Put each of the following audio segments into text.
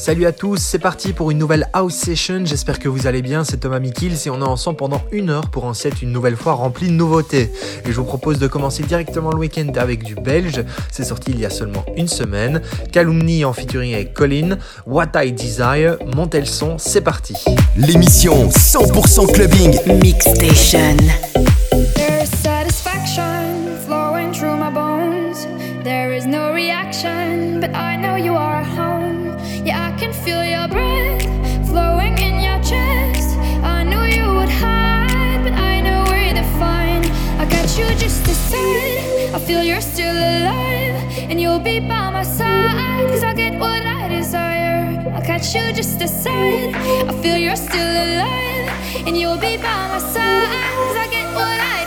Salut à tous, c'est parti pour une nouvelle House Session. J'espère que vous allez bien. C'est Thomas Mikils et on est ensemble pendant une heure pour un set une nouvelle fois rempli de nouveautés. Et je vous propose de commencer directement le week-end avec du belge. C'est sorti il y a seulement une semaine. Calumny en featuring avec Colin. What I Desire. Montez le son, c'est parti. L'émission 100% clubbing. Mix feel you're still alive and you'll be by my side. Cause I'll get what I desire. I'll catch you just aside. I feel you're still alive and you'll be by my side. Cause I get what I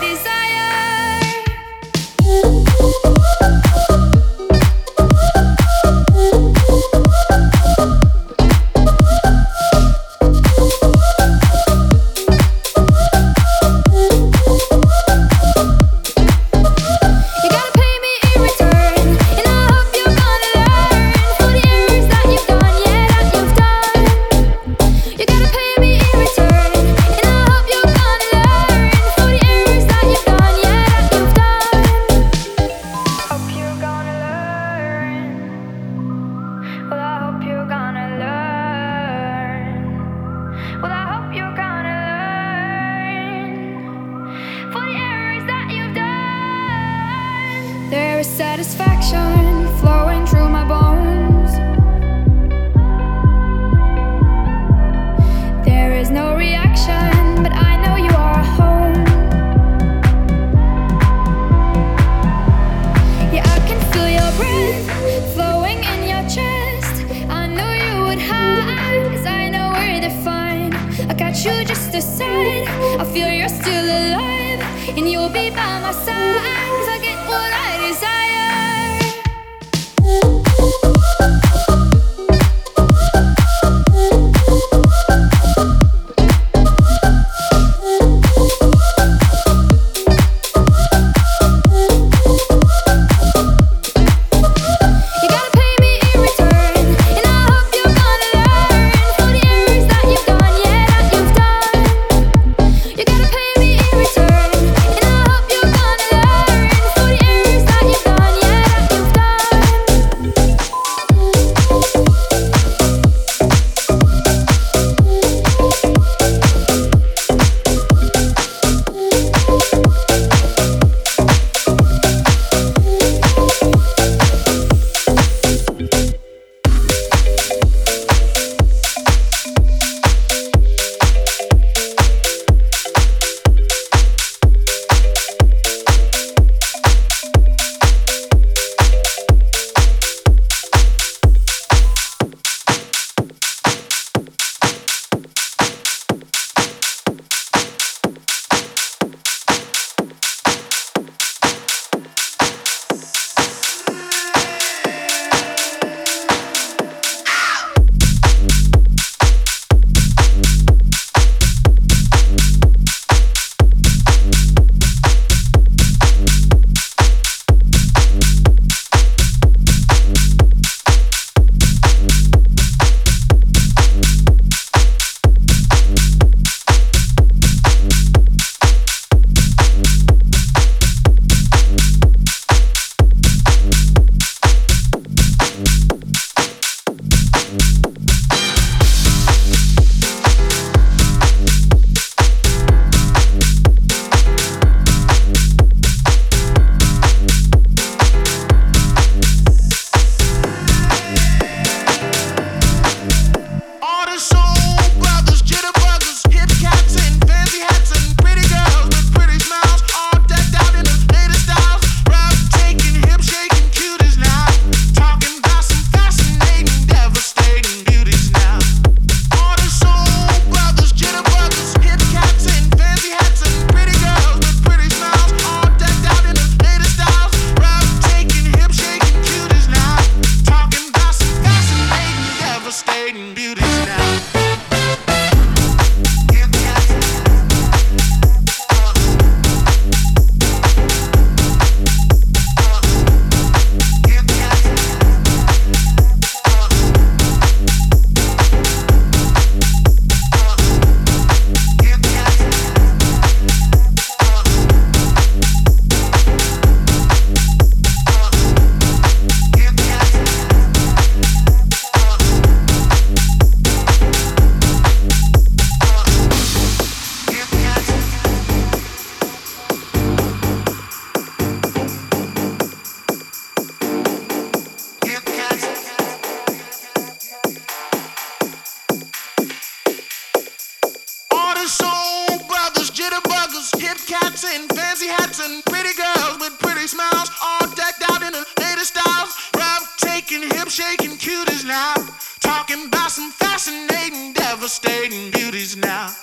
dancing, fancy hats and pretty girls with pretty smiles, all decked out in the latest styles. Rough taking, hip shaking, cuties now. Talking about some fascinating, devastating beauties now.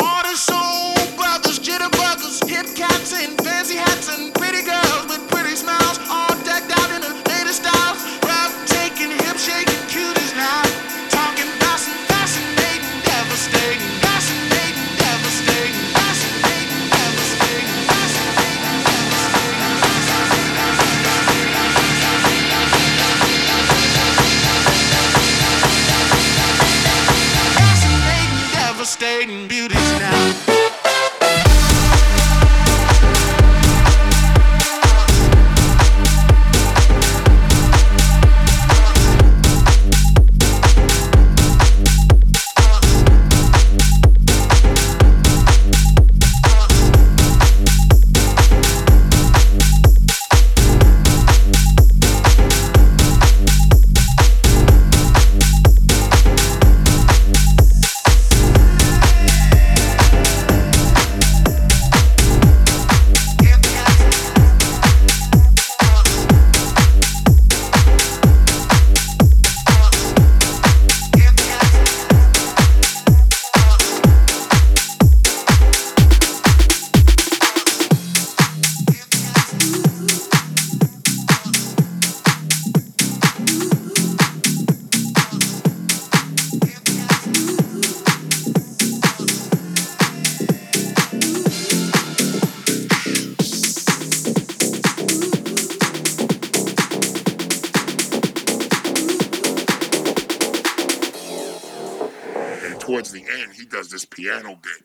All the soul brothers, jitterbuggers, hip cats in fancy hats and pretty girls with pretty smiles, all decked out in the latest styles. Rough taking, hip shaking, cuties. stayed in beauty. towards the end, he does this piano bit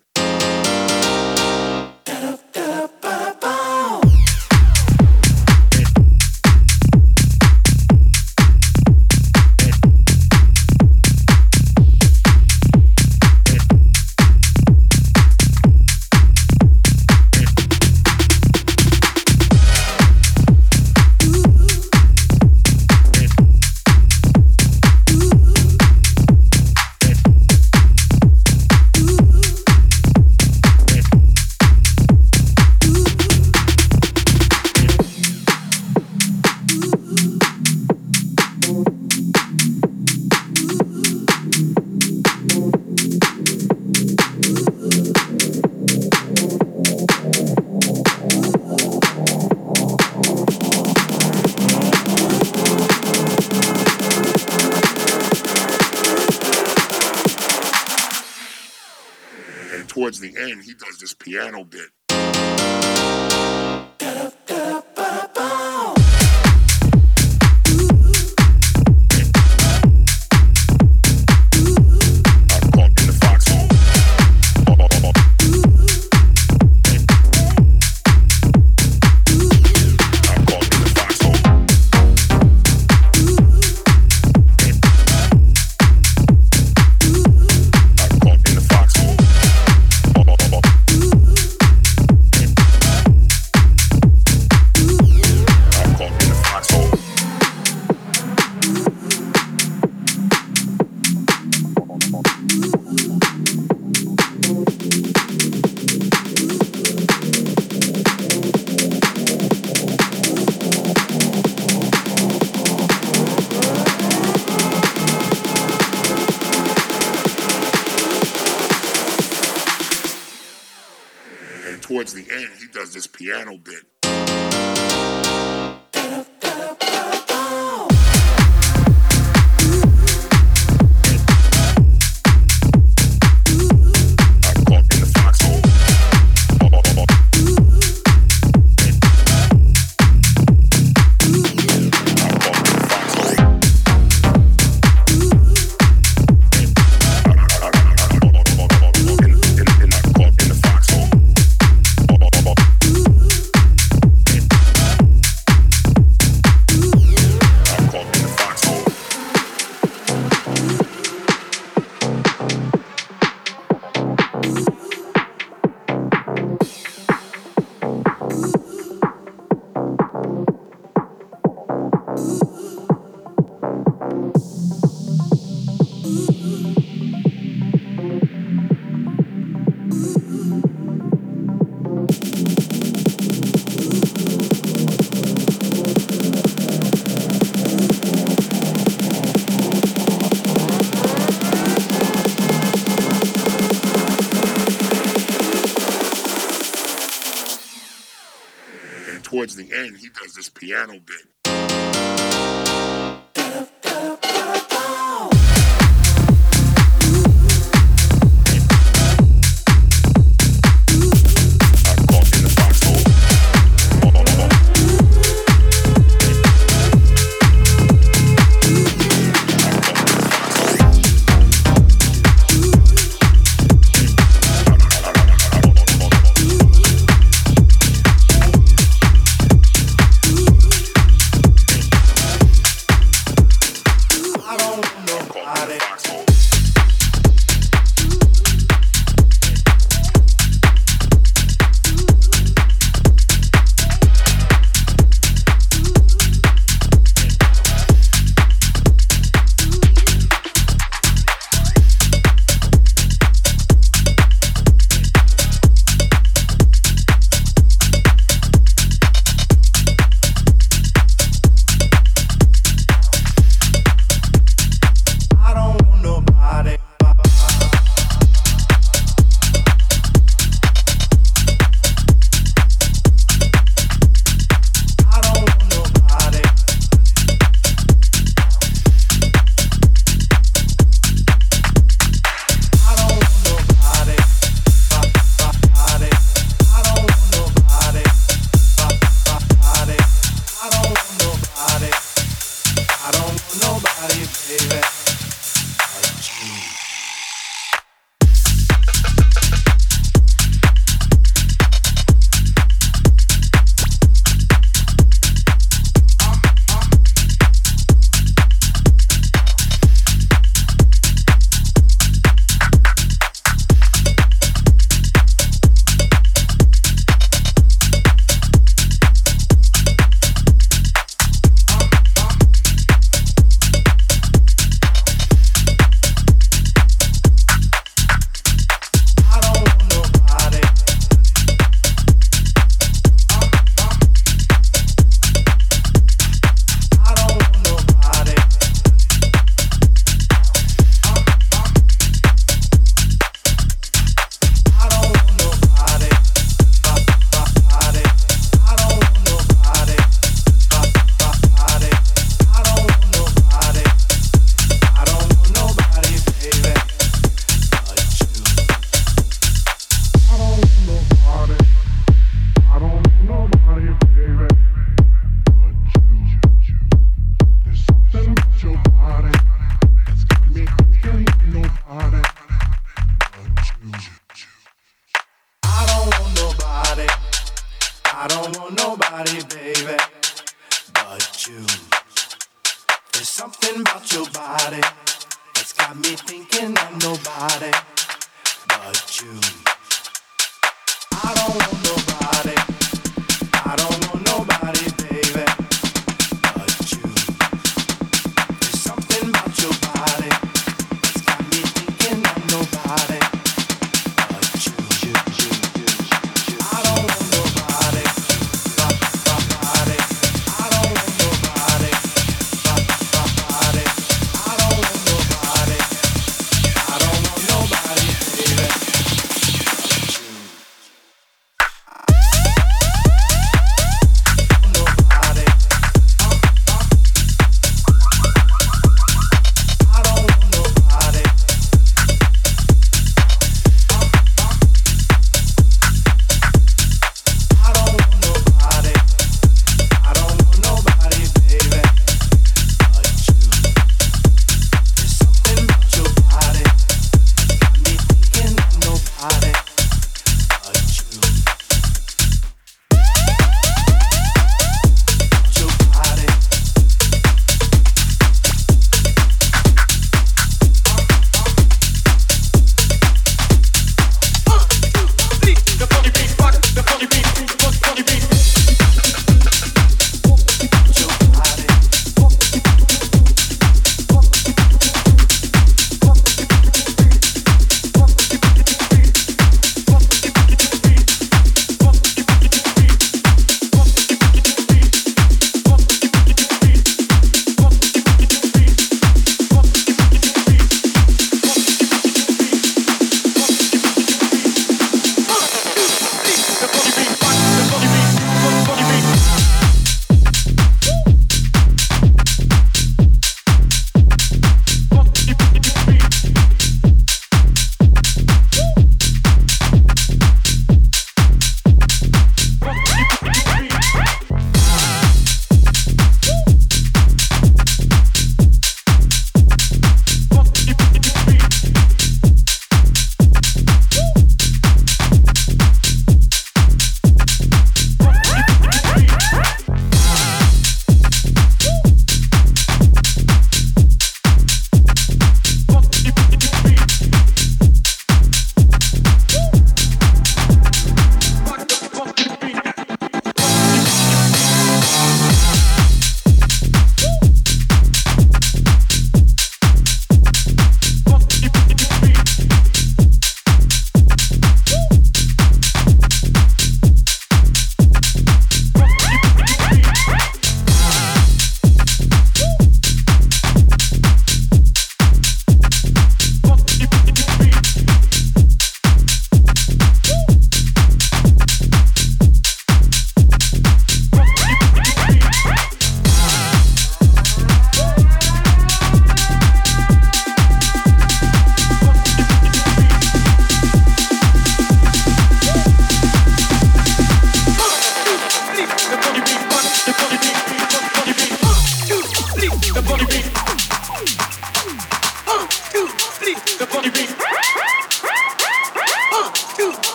does this piano bit. This piano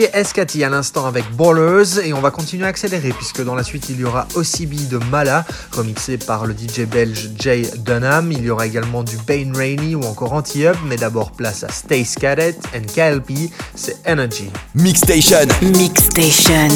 bit. Escati à l'instant avec Ballers et on va continuer à accélérer puisque dans la suite il y aura OCB de Mala remixé par le DJ belge Jay Dunham. Il y aura également du Bane Rainy ou encore Anti-Up mais d'abord place à Stace Cadet and KLP, c'est Energy. Mixstation. Mixstation.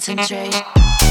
concentrate.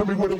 tell me what it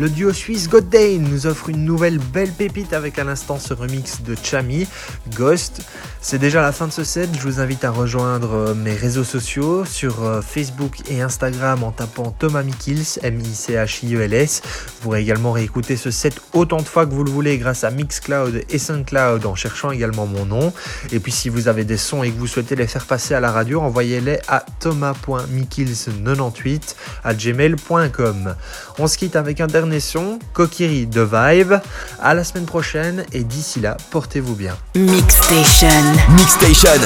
Le duo suisse Goddane nous offre une nouvelle belle pépite avec à l'instant ce remix de Chami, Ghost. C'est déjà la fin de ce set, je vous invite à rejoindre euh, mes réseaux sociaux sur euh, Facebook et Instagram en tapant Thomas Michils, M-I-C-H-I-E-L-S. Vous pourrez également réécouter ce set autant de fois que vous le voulez grâce à Mixcloud et SoundCloud en cherchant également mon nom. Et puis si vous avez des sons et que vous souhaitez les faire passer à la radio, envoyez-les à thomas.michils98 à gmail.com. On se quitte avec un dernier son, Kokiri de Vibe. À la semaine prochaine et d'ici là, portez-vous bien. Mixstation. Mixstation.